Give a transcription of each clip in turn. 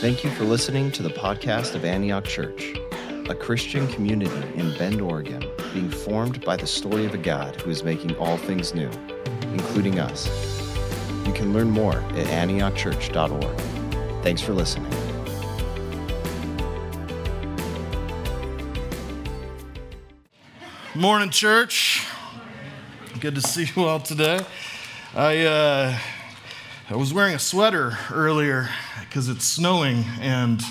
Thank you for listening to the podcast of Antioch Church, a Christian community in Bend, Oregon, being formed by the story of a God who is making all things new, including us. You can learn more at antiochchurch.org. Thanks for listening. Morning, church. Good to see you all today. I, uh, I was wearing a sweater earlier because it's snowing and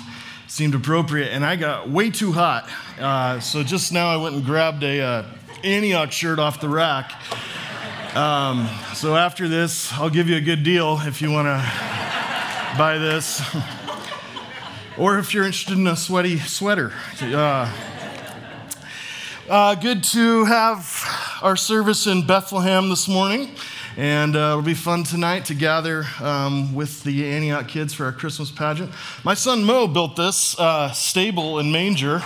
seemed appropriate, and I got way too hot. Uh, so just now I went and grabbed a uh, Antioch shirt off the rack. Um, so after this, I'll give you a good deal if you want to buy this, or if you're interested in a sweaty sweater. Uh, uh, good to have our service in Bethlehem this morning. And uh, it'll be fun tonight to gather um, with the Antioch kids for our Christmas pageant. My son Mo built this uh, stable and manger.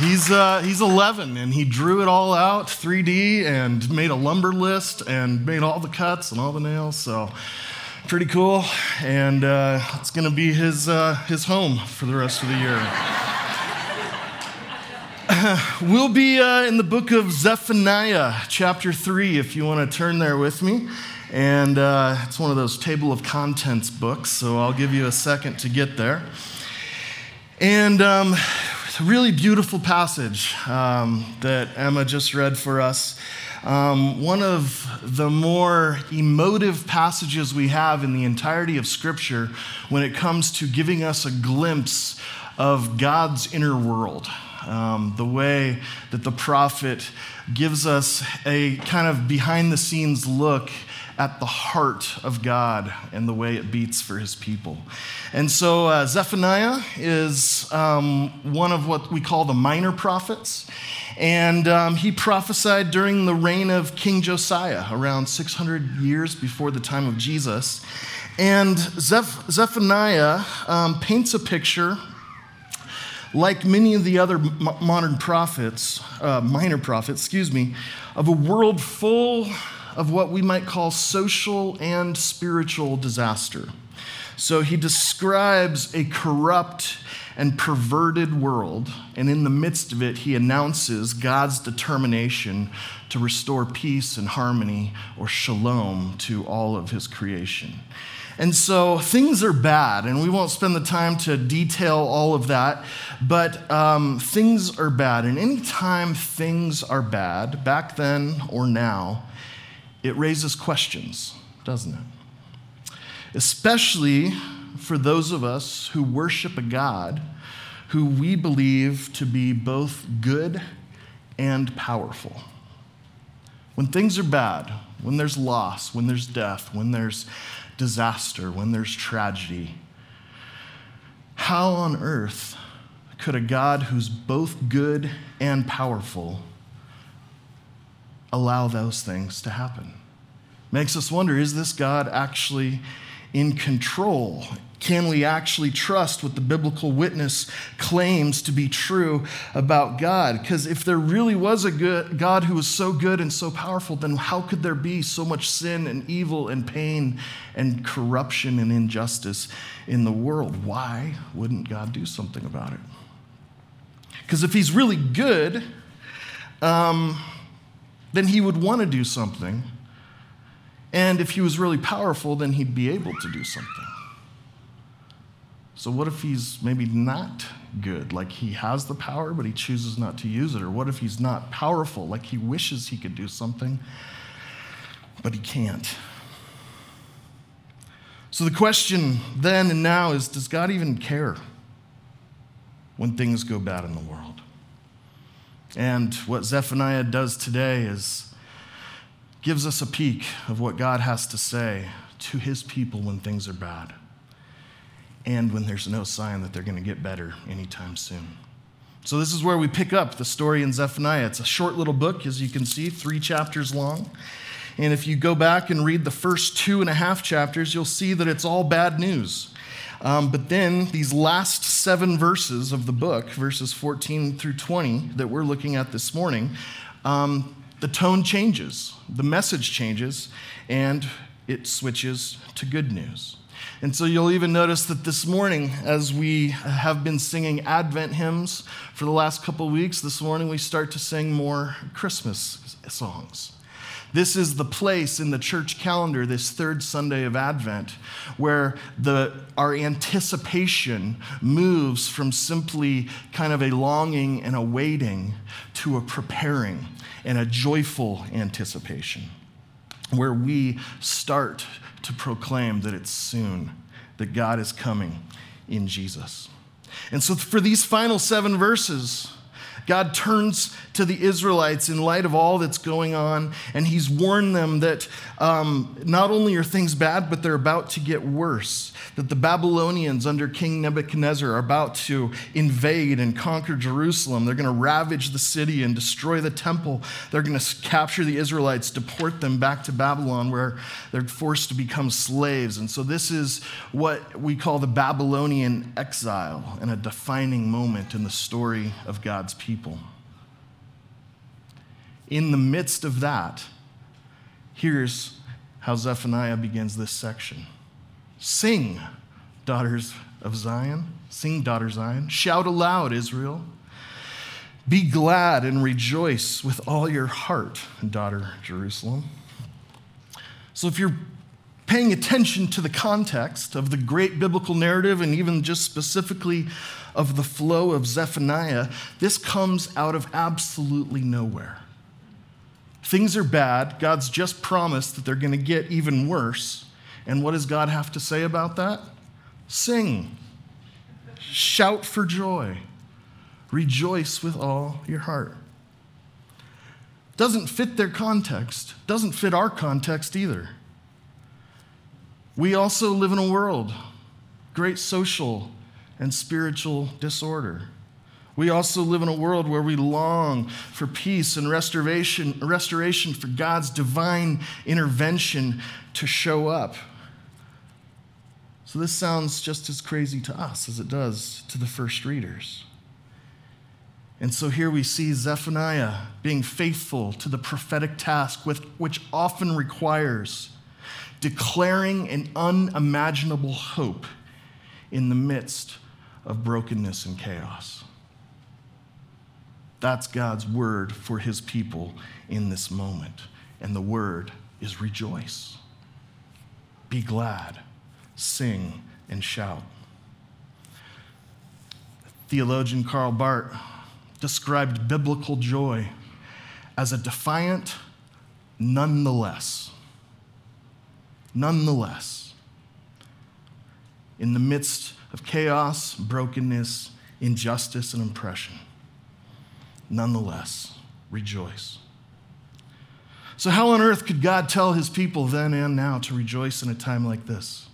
he's, uh, he's 11 and he drew it all out 3D and made a lumber list and made all the cuts and all the nails. So pretty cool. And uh, it's going to be his, uh, his home for the rest of the year. we'll be uh, in the book of Zephaniah, chapter 3, if you want to turn there with me. And uh, it's one of those table of contents books, so I'll give you a second to get there. And um, a really beautiful passage um, that Emma just read for us. Um, one of the more emotive passages we have in the entirety of Scripture when it comes to giving us a glimpse of God's inner world um, the way that the prophet gives us a kind of behind the scenes look at the heart of God and the way it beats for his people. And so uh, Zephaniah is um, one of what we call the minor prophets. And um, he prophesied during the reign of King Josiah, around 600 years before the time of Jesus. And Zeph- Zephaniah um, paints a picture like many of the other modern prophets, uh, minor prophets, excuse me, of a world full of what we might call social and spiritual disaster. So he describes a corrupt and perverted world, and in the midst of it, he announces God's determination to restore peace and harmony or shalom to all of his creation. And so things are bad, and we won't spend the time to detail all of that, but um, things are bad. And anytime things are bad, back then or now, it raises questions, doesn't it? Especially for those of us who worship a God who we believe to be both good and powerful. When things are bad, when there's loss, when there's death, when there's disaster, when there's tragedy, how on earth could a God who's both good and powerful allow those things to happen? Makes us wonder is this God actually in control? Can we actually trust what the biblical witness claims to be true about God? Because if there really was a good God who was so good and so powerful, then how could there be so much sin and evil and pain and corruption and injustice in the world? Why wouldn't God do something about it? Because if he's really good, um, then he would want to do something. And if he was really powerful, then he'd be able to do something. So, what if he's maybe not good? Like he has the power, but he chooses not to use it? Or what if he's not powerful? Like he wishes he could do something, but he can't? So, the question then and now is Does God even care when things go bad in the world? And what Zephaniah does today is gives us a peek of what God has to say to his people when things are bad and when there's no sign that they're going to get better anytime soon. So, this is where we pick up the story in Zephaniah. It's a short little book, as you can see, three chapters long. And if you go back and read the first two and a half chapters, you'll see that it's all bad news. Um, but then these last seven verses of the book, verses 14 through 20, that we're looking at this morning, um, the tone changes, the message changes, and it switches to good news. And so you'll even notice that this morning, as we have been singing Advent hymns for the last couple weeks, this morning we start to sing more Christmas songs. This is the place in the church calendar, this third Sunday of Advent, where the, our anticipation moves from simply kind of a longing and a waiting to a preparing and a joyful anticipation, where we start to proclaim that it's soon, that God is coming in Jesus. And so, for these final seven verses, God turns to the Israelites in light of all that's going on, and He's warned them that um, not only are things bad, but they're about to get worse. That the Babylonians under King Nebuchadnezzar are about to invade and conquer Jerusalem. They're going to ravage the city and destroy the temple. They're going to capture the Israelites, deport them back to Babylon, where they're forced to become slaves. And so, this is what we call the Babylonian exile and a defining moment in the story of God's people in the midst of that, here's how Zephaniah begins this section Sing, daughters of Zion. Sing, daughter Zion. Shout aloud, Israel. Be glad and rejoice with all your heart, daughter Jerusalem. So, if you're paying attention to the context of the great biblical narrative and even just specifically of the flow of Zephaniah, this comes out of absolutely nowhere. Things are bad. God's just promised that they're going to get even worse. And what does God have to say about that? Sing, shout for joy, rejoice with all your heart. Doesn't fit their context, doesn't fit our context either. We also live in a world, great social and spiritual disorder. We also live in a world where we long for peace and restoration, restoration for God's divine intervention to show up. So, this sounds just as crazy to us as it does to the first readers. And so here we see Zephaniah being faithful to the prophetic task, with, which often requires declaring an unimaginable hope in the midst of brokenness and chaos. That's God's word for his people in this moment. And the word is rejoice. Be glad, sing, and shout. Theologian Karl Barth described biblical joy as a defiant nonetheless. Nonetheless. In the midst of chaos, brokenness, injustice, and oppression nonetheless rejoice. So, how on earth could God tell his people then and now to rejoice in a time like this?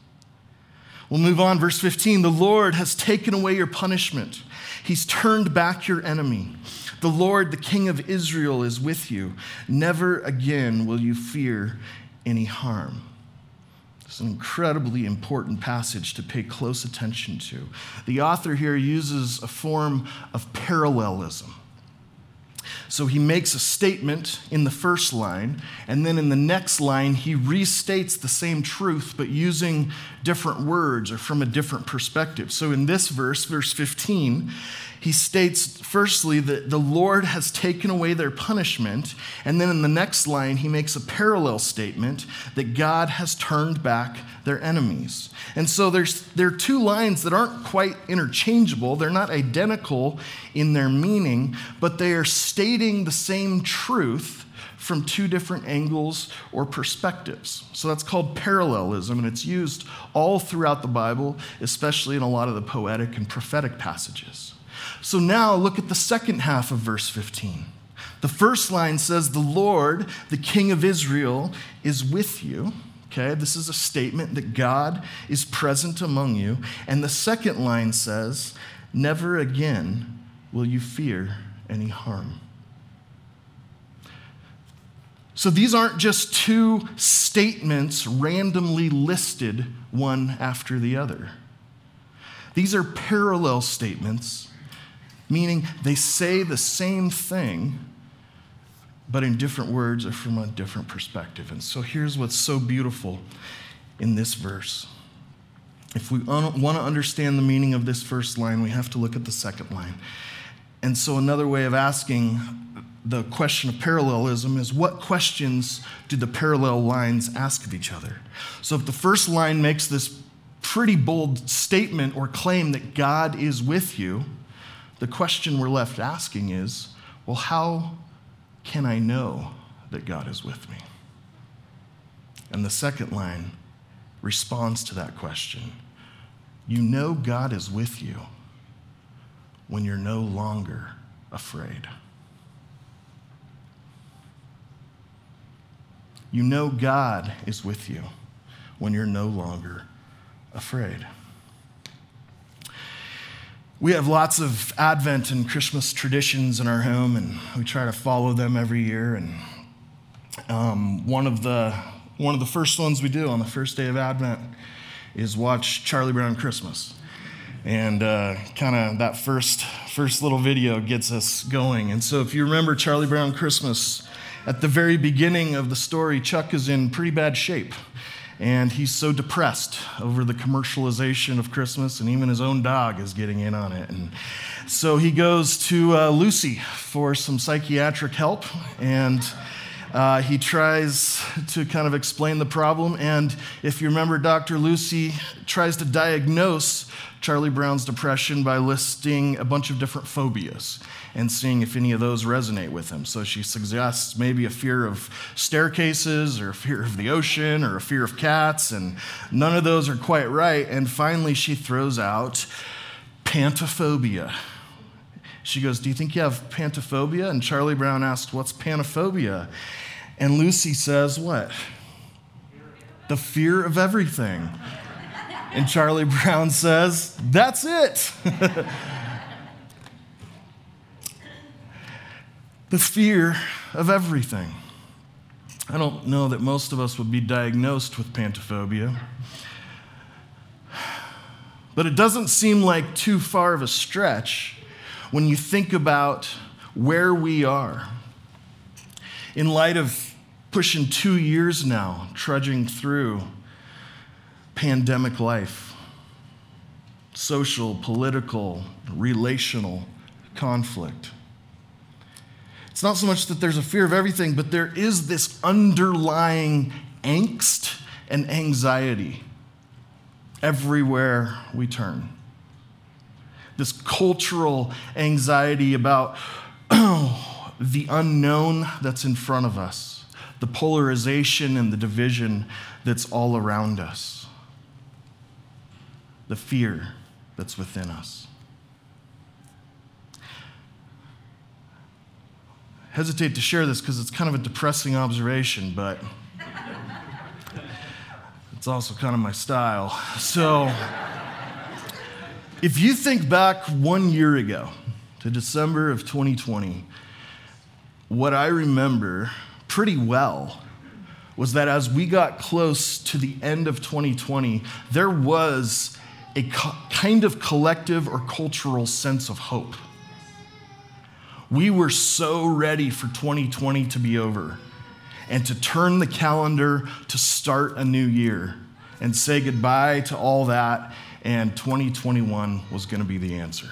We'll move on, verse 15. The Lord has taken away your punishment, He's turned back your enemy. The Lord, the King of Israel, is with you. Never again will you fear any harm. It's an incredibly important passage to pay close attention to. The author here uses a form of parallelism. So he makes a statement in the first line, and then in the next line, he restates the same truth, but using different words or from a different perspective. So in this verse, verse 15, he states firstly that the Lord has taken away their punishment. And then in the next line, he makes a parallel statement that God has turned back their enemies. And so there's, there are two lines that aren't quite interchangeable. They're not identical in their meaning, but they are stating the same truth from two different angles or perspectives. So that's called parallelism, and it's used all throughout the Bible, especially in a lot of the poetic and prophetic passages. So now look at the second half of verse 15. The first line says, The Lord, the King of Israel, is with you. Okay, this is a statement that God is present among you. And the second line says, Never again will you fear any harm. So these aren't just two statements randomly listed one after the other. These are parallel statements meaning they say the same thing, but in different words or from a different perspective. And so here's what's so beautiful in this verse if we un- want to understand the meaning of this first line, we have to look at the second line. And so, another way of asking the question of parallelism is what questions do the parallel lines ask of each other? So, if the first line makes this pretty bold statement or claim that God is with you, the question we're left asking is well, how can I know that God is with me? And the second line responds to that question. You know God is with you when you're no longer afraid. You know God is with you when you're no longer afraid. We have lots of Advent and Christmas traditions in our home, and we try to follow them every year. And um, one of the one of the first ones we do on the first day of Advent is watch Charlie Brown Christmas, and uh, kind of that first first little video gets us going. And so, if you remember Charlie Brown Christmas, at the very beginning of the story, Chuck is in pretty bad shape and he's so depressed over the commercialization of Christmas, and even his own dog is getting in on it. And so he goes to uh, Lucy for some psychiatric help, and uh, he tries to kind of explain the problem. And if you remember, Dr. Lucy tries to diagnose Charlie Brown's depression by listing a bunch of different phobias and seeing if any of those resonate with him. So she suggests maybe a fear of staircases or a fear of the ocean or a fear of cats, and none of those are quite right. And finally, she throws out pantophobia. She goes, Do you think you have pantophobia? And Charlie Brown asks, What's pantophobia? And Lucy says, What? The fear of everything. And Charlie Brown says, That's it. the fear of everything. I don't know that most of us would be diagnosed with pantophobia, but it doesn't seem like too far of a stretch when you think about where we are. In light of pushing two years now, trudging through pandemic life, social, political, relational conflict. It's not so much that there's a fear of everything, but there is this underlying angst and anxiety everywhere we turn. This cultural anxiety about the unknown that's in front of us, the polarization and the division that's all around us, the fear that's within us. Hesitate to share this because it's kind of a depressing observation, but it's also kind of my style. So, if you think back one year ago to December of 2020, what I remember pretty well was that as we got close to the end of 2020, there was a co- kind of collective or cultural sense of hope. We were so ready for 2020 to be over and to turn the calendar to start a new year and say goodbye to all that, and 2021 was going to be the answer.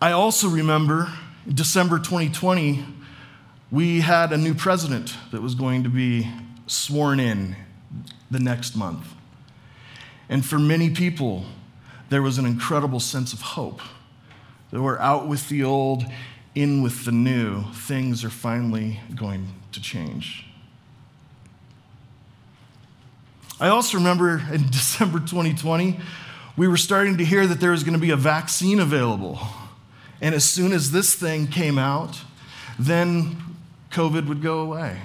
I also remember December 2020, we had a new president that was going to be sworn in the next month. And for many people, there was an incredible sense of hope that we're out with the old, in with the new. Things are finally going to change. I also remember in December 2020, we were starting to hear that there was going to be a vaccine available. And as soon as this thing came out, then COVID would go away.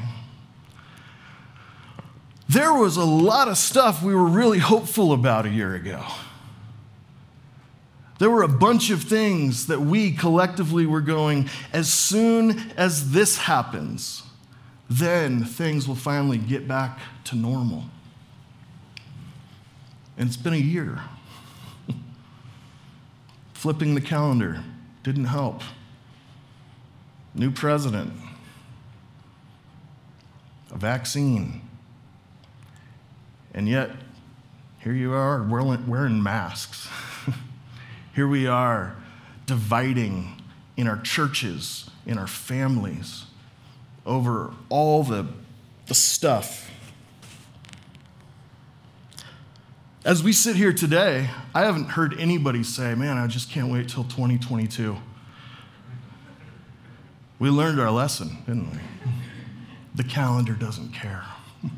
There was a lot of stuff we were really hopeful about a year ago. There were a bunch of things that we collectively were going, as soon as this happens, then things will finally get back to normal. And it's been a year. Flipping the calendar didn't help. New president, a vaccine, And yet, here you are wearing masks. here we are dividing in our churches, in our families, over all the, the stuff. As we sit here today, I haven't heard anybody say, Man, I just can't wait till 2022. We learned our lesson, didn't we? The calendar doesn't care.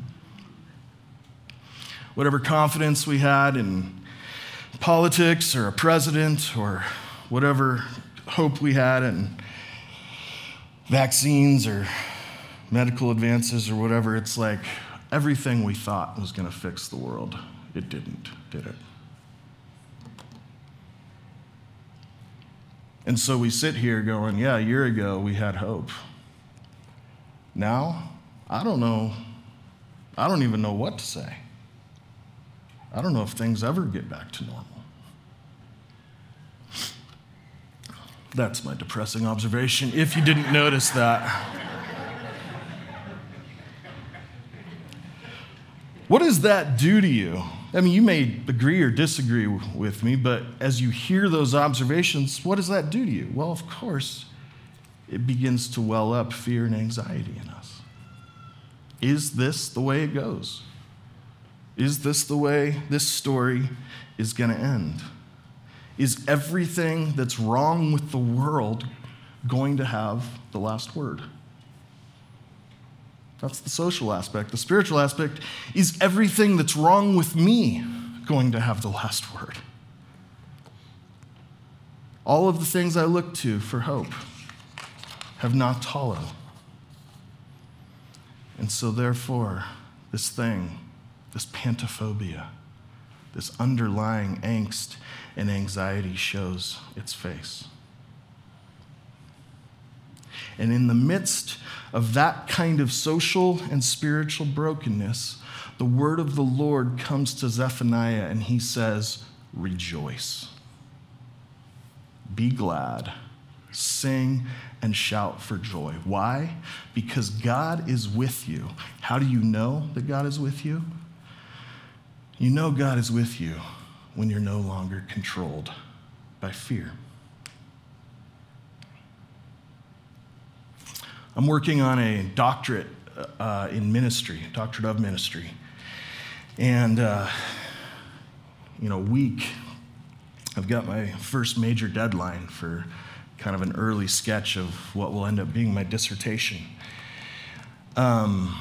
Whatever confidence we had in politics or a president or whatever hope we had and vaccines or medical advances or whatever, it's like everything we thought was going to fix the world, it didn't, did it? And so we sit here going, yeah, a year ago we had hope. Now, I don't know. I don't even know what to say. I don't know if things ever get back to normal. That's my depressing observation, if you didn't notice that. What does that do to you? I mean, you may agree or disagree with me, but as you hear those observations, what does that do to you? Well, of course, it begins to well up fear and anxiety in us. Is this the way it goes? Is this the way this story is going to end? Is everything that's wrong with the world going to have the last word? That's the social aspect. The spiritual aspect is everything that's wrong with me going to have the last word? All of the things I look to for hope have knocked hollow. And so, therefore, this thing, this pantophobia, this underlying angst and anxiety shows its face. And in the midst of that kind of social and spiritual brokenness, the word of the Lord comes to Zephaniah and he says, Rejoice. Be glad. Sing and shout for joy. Why? Because God is with you. How do you know that God is with you? You know God is with you when you're no longer controlled by fear. I'm working on a doctorate uh, in ministry, doctorate of ministry. And, uh, you know, week, I've got my first major deadline for kind of an early sketch of what will end up being my dissertation. Um,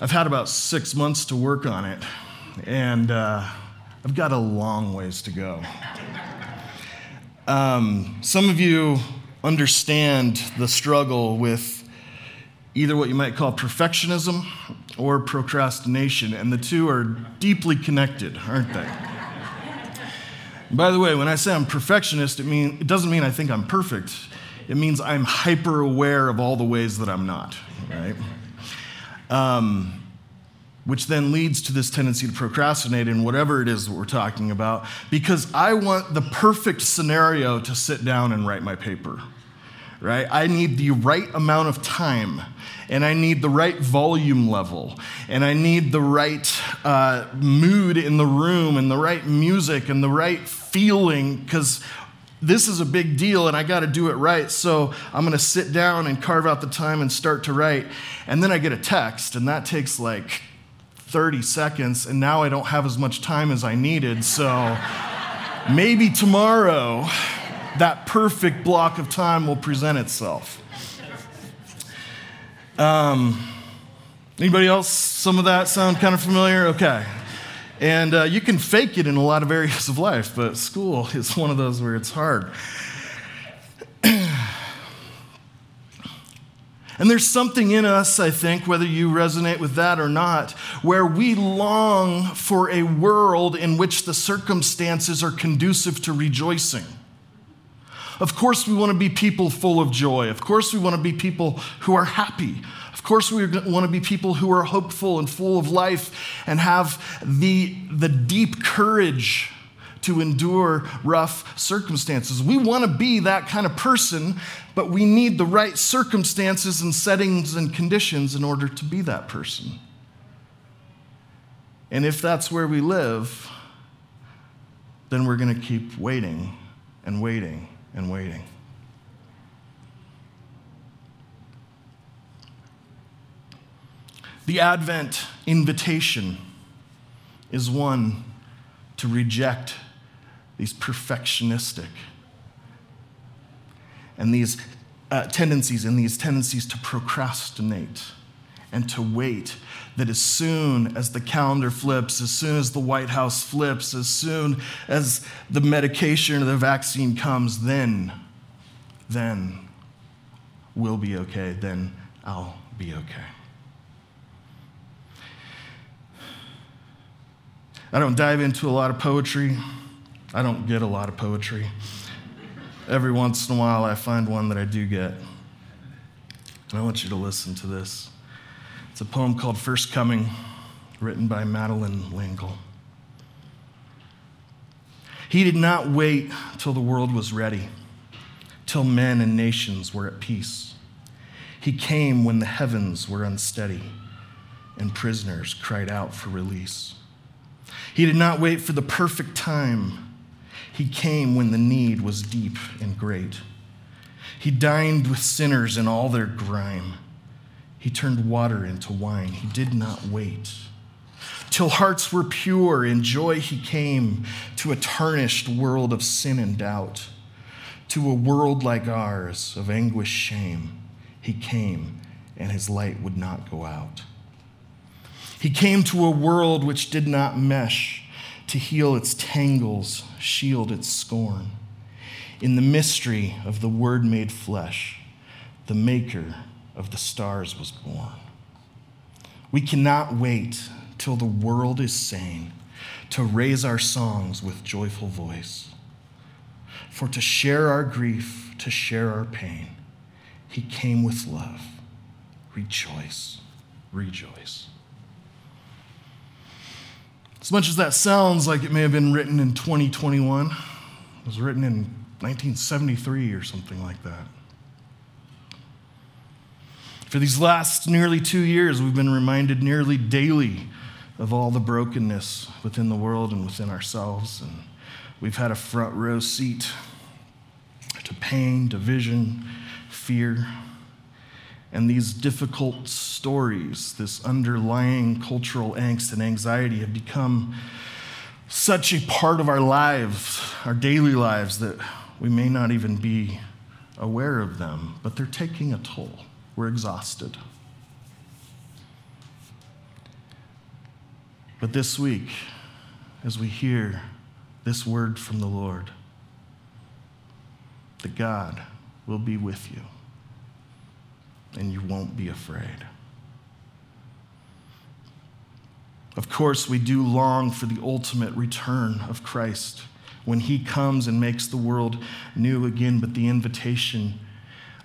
I've had about six months to work on it, and uh, I've got a long ways to go. Um, some of you understand the struggle with either what you might call perfectionism or procrastination, and the two are deeply connected, aren't they? By the way, when I say I'm perfectionist, it, mean, it doesn't mean I think I'm perfect. It means I'm hyper aware of all the ways that I'm not, right? Um, which then leads to this tendency to procrastinate in whatever it is that we're talking about, because I want the perfect scenario to sit down and write my paper right? I need the right amount of time, and I need the right volume level, and I need the right uh, mood in the room, and the right music, and the right feeling, because this is a big deal and I got to do it right. So I'm going to sit down and carve out the time and start to write. And then I get a text, and that takes like 30 seconds, and now I don't have as much time as I needed. So maybe tomorrow that perfect block of time will present itself. Um, anybody else? Some of that sound kind of familiar? Okay. And uh, you can fake it in a lot of areas of life, but school is one of those where it's hard. And there's something in us, I think, whether you resonate with that or not, where we long for a world in which the circumstances are conducive to rejoicing. Of course, we want to be people full of joy. Of course, we want to be people who are happy. Of course, we want to be people who are hopeful and full of life and have the, the deep courage to endure rough circumstances. We want to be that kind of person, but we need the right circumstances and settings and conditions in order to be that person. And if that's where we live, then we're going to keep waiting and waiting and waiting. The Advent invitation is one to reject these perfectionistic and these uh, tendencies and these tendencies to procrastinate and to wait that as soon as the calendar flips, as soon as the White House flips, as soon as the medication or the vaccine comes, then, then we'll be okay. Then I'll be okay. I don't dive into a lot of poetry. I don't get a lot of poetry. Every once in a while, I find one that I do get. And I want you to listen to this. It's a poem called First Coming, written by Madeleine L'Engle. He did not wait till the world was ready, till men and nations were at peace. He came when the heavens were unsteady and prisoners cried out for release. He did not wait for the perfect time. He came when the need was deep and great. He dined with sinners in all their grime. He turned water into wine. He did not wait. Till hearts were pure, in joy he came to a tarnished world of sin and doubt. To a world like ours of anguish, shame, he came, and his light would not go out. He came to a world which did not mesh to heal its tangles, shield its scorn. In the mystery of the Word made flesh, the Maker of the stars was born. We cannot wait till the world is sane to raise our songs with joyful voice. For to share our grief, to share our pain, he came with love. Rejoice, rejoice. As much as that sounds like it may have been written in 2021, it was written in 1973 or something like that. For these last nearly two years, we've been reminded nearly daily of all the brokenness within the world and within ourselves. And we've had a front row seat to pain, division, fear. And these difficult stories, this underlying cultural angst and anxiety, have become such a part of our lives, our daily lives, that we may not even be aware of them, but they're taking a toll. We're exhausted. But this week, as we hear this word from the Lord, that God will be with you and you won't be afraid. Of course, we do long for the ultimate return of Christ when he comes and makes the world new again, but the invitation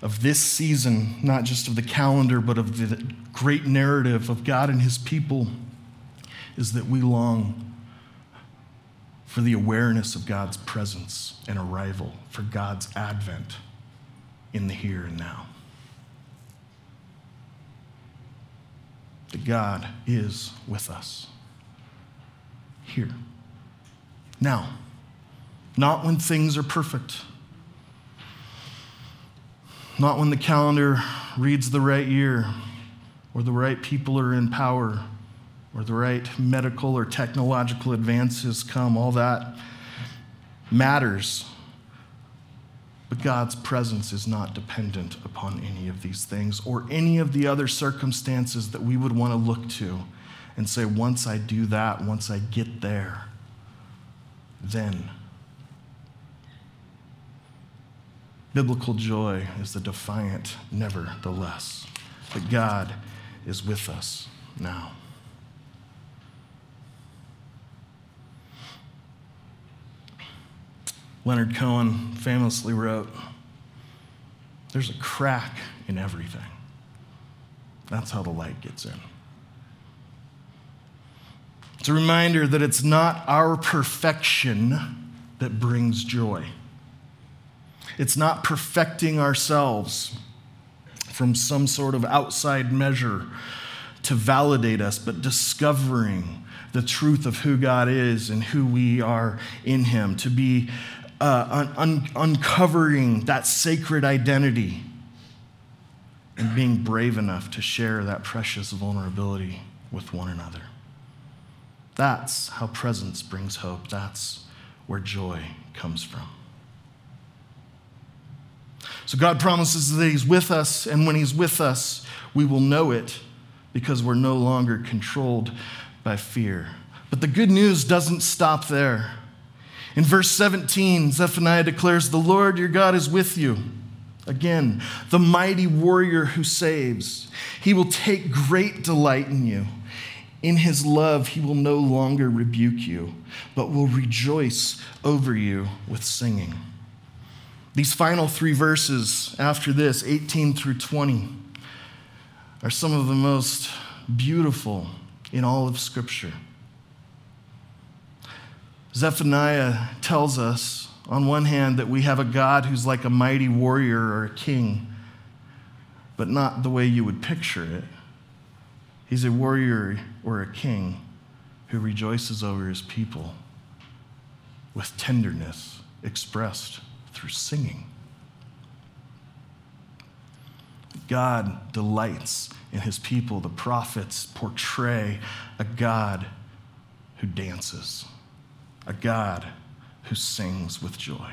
of this season, not just of the calendar, but of the great narrative of God and his people, is that we long for the awareness of God's presence and arrival, for God's advent in the here and now. That God is with us here. Now, not when things are perfect, not when the calendar reads the right year, or the right people are in power, or the right medical or technological advances come. All that matters. But God's presence is not dependent upon any of these things or any of the other circumstances that we would want to look to and say, once I do that, once I get there, then. Biblical joy is the defiant, nevertheless. But God is with us now. Leonard Cohen famously wrote, There's a crack in everything. That's how the light gets in. It's a reminder that it's not our perfection that brings joy. It's not perfecting ourselves from some sort of outside measure to validate us, but discovering the truth of who God is and who we are in Him, to be uh, un- un- uncovering that sacred identity and being brave enough to share that precious vulnerability with one another. That's how presence brings hope. That's where joy comes from. So God promises that He's with us, and when He's with us, we will know it because we're no longer controlled by fear. But the good news doesn't stop there. In verse 17, Zephaniah declares, The Lord your God is with you. Again, the mighty warrior who saves. He will take great delight in you. In his love, he will no longer rebuke you, but will rejoice over you with singing. These final three verses after this, 18 through 20, are some of the most beautiful in all of Scripture. Zephaniah tells us, on one hand, that we have a God who's like a mighty warrior or a king, but not the way you would picture it. He's a warrior or a king who rejoices over his people with tenderness expressed through singing. God delights in his people. The prophets portray a God who dances, a God who sings with joy.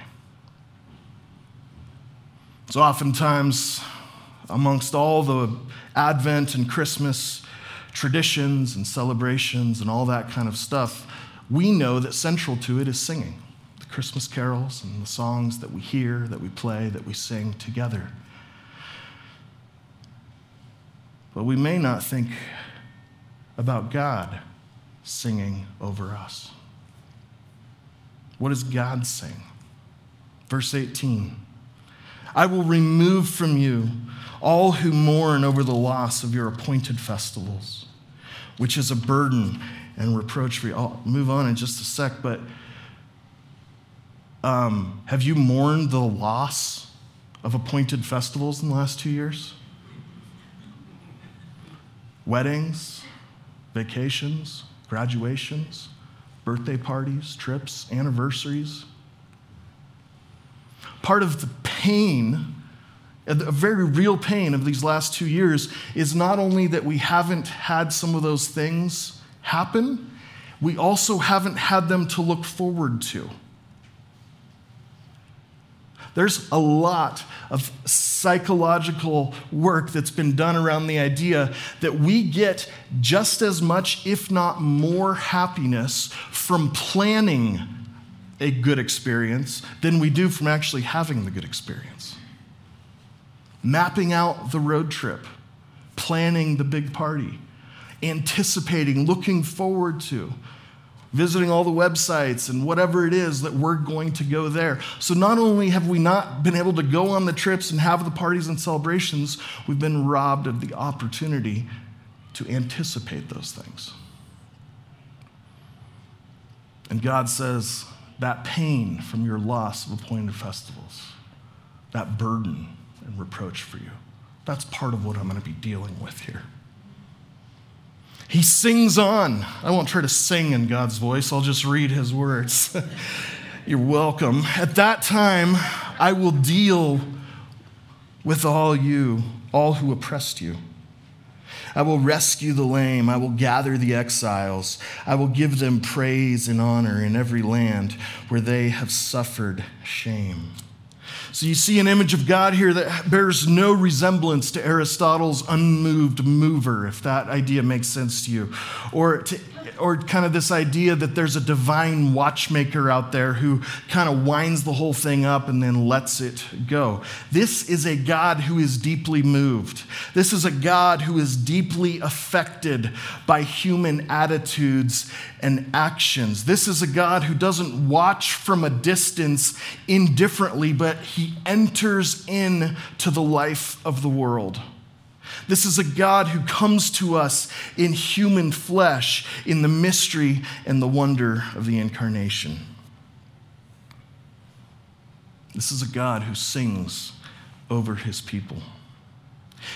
So, oftentimes, amongst all the Advent and Christmas traditions and celebrations and all that kind of stuff, we know that central to it is singing the Christmas carols and the songs that we hear, that we play, that we sing together. But we may not think about God singing over us. What does God sing? Verse 18 I will remove from you all who mourn over the loss of your appointed festivals, which is a burden and reproach for you. I'll move on in just a sec, but um, have you mourned the loss of appointed festivals in the last two years? Weddings, vacations, graduations, birthday parties, trips, anniversaries. Part of the pain a very real pain of these last two years is not only that we haven't had some of those things happen, we also haven't had them to look forward to. There's a lot of psychological work that's been done around the idea that we get just as much, if not more, happiness from planning a good experience than we do from actually having the good experience. Mapping out the road trip, planning the big party, anticipating, looking forward to, visiting all the websites and whatever it is that we're going to go there. So not only have we not been able to go on the trips and have the parties and celebrations, we've been robbed of the opportunity to anticipate those things. And God says that pain from your loss of appointed festivals, that burden, and reproach for you. That's part of what I'm going to be dealing with here. He sings on. I won't try to sing in God's voice, I'll just read his words. You're welcome. At that time, I will deal with all you, all who oppressed you. I will rescue the lame. I will gather the exiles. I will give them praise and honor in every land where they have suffered shame. So you see an image of God here that bears no resemblance to Aristotle's unmoved mover, if that idea makes sense to you, or to or kind of this idea that there's a divine watchmaker out there who kind of winds the whole thing up and then lets it go. This is a God who is deeply moved. This is a God who is deeply affected by human attitudes and actions. This is a God who doesn't watch from a distance indifferently, but he enters into the life of the world. This is a God who comes to us in human flesh, in the mystery and the wonder of the incarnation. This is a God who sings over his people.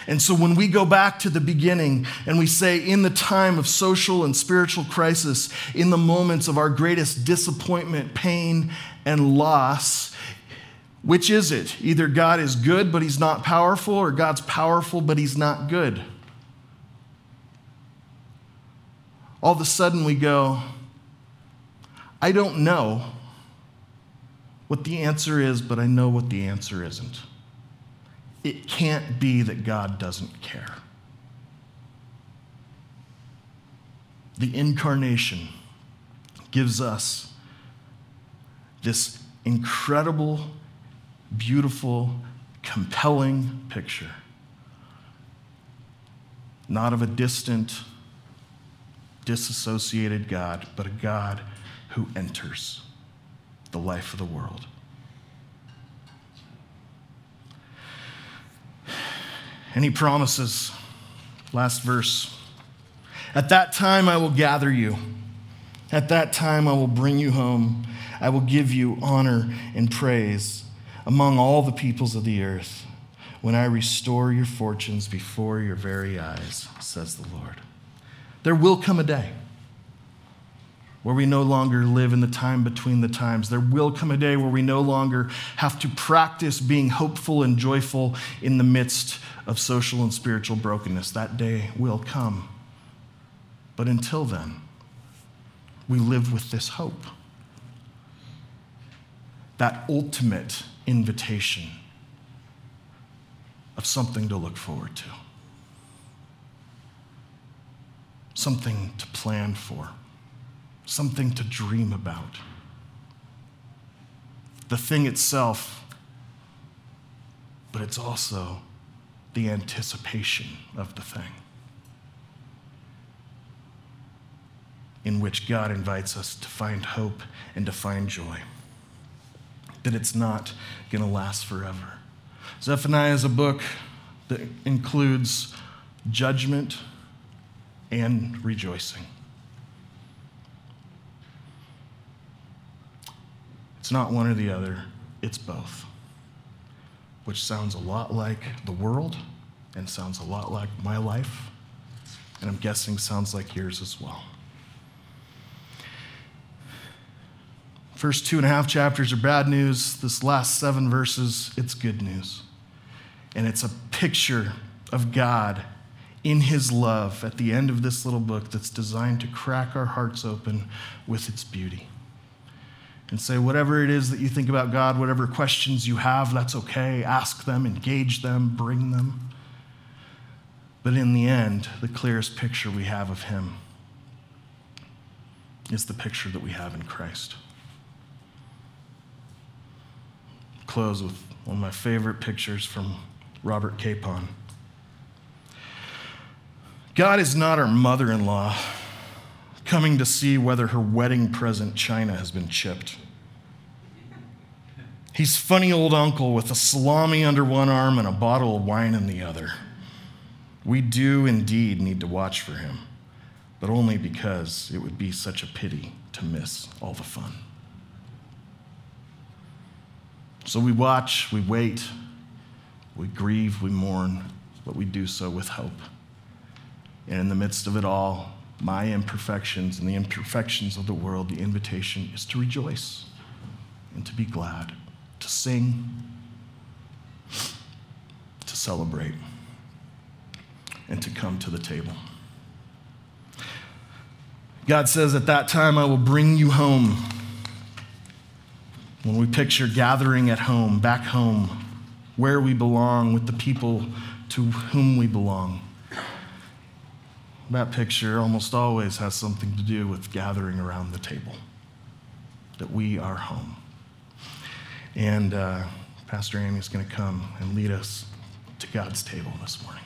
And so when we go back to the beginning and we say, in the time of social and spiritual crisis, in the moments of our greatest disappointment, pain, and loss, which is it? Either God is good, but he's not powerful, or God's powerful, but he's not good. All of a sudden we go, I don't know what the answer is, but I know what the answer isn't. It can't be that God doesn't care. The incarnation gives us this incredible, beautiful, compelling picture. Not of a distant, disassociated God, but a God who enters the life of the world. And he promises, last verse, at that time I will gather you. At that time I will bring you home. I will give you honor and praise among all the peoples of the earth when I restore your fortunes before your very eyes, says the Lord. There will come a day where we no longer live in the time between the times. There will come a day where we no longer have to practice being hopeful and joyful in the midst of social and spiritual brokenness. That day will come. But until then, we live with this hope. That ultimate invitation of something to look forward to, something to plan for something to dream about. The thing itself, but it's also the anticipation of the thing. In which God invites us to find hope and to find joy. That it's not going to last forever. Zephaniah is a book that includes judgment and rejoicing. It's not one or the other, it's both. Which sounds a lot like the world and sounds a lot like my life, and I'm guessing sounds like yours as well. First two and a half chapters are bad news. This last seven verses, it's good news. And it's a picture of God in His love at the end of this little book that's designed to crack our hearts open with its beauty and say, whatever it is that you think about God, whatever questions you have, that's okay. Ask them, engage them, bring them. But in the end, the clearest picture we have of Him is the picture that we have in Christ. Close with one of my favorite pictures from Robert Capon. God is not our mother in law coming to see whether her wedding present china has been chipped. He's funny old uncle with a salami under one arm and a bottle of wine in the other. We do indeed need to watch for him, but only because it would be such a pity to miss all the fun. So we watch, we wait, we grieve, we mourn, but we do so with hope. And in the midst of it all, my imperfections and the imperfections of the world, the invitation is to rejoice and to be glad, to sing, to celebrate, and to come to the table. God says, At that time I will bring you home. When we picture gathering at home, back home, where we belong with the people to whom we belong that picture almost always has something to do with gathering around the table, that we are home. And uh, Pastor Amy is going to come and lead us to God's table this morning.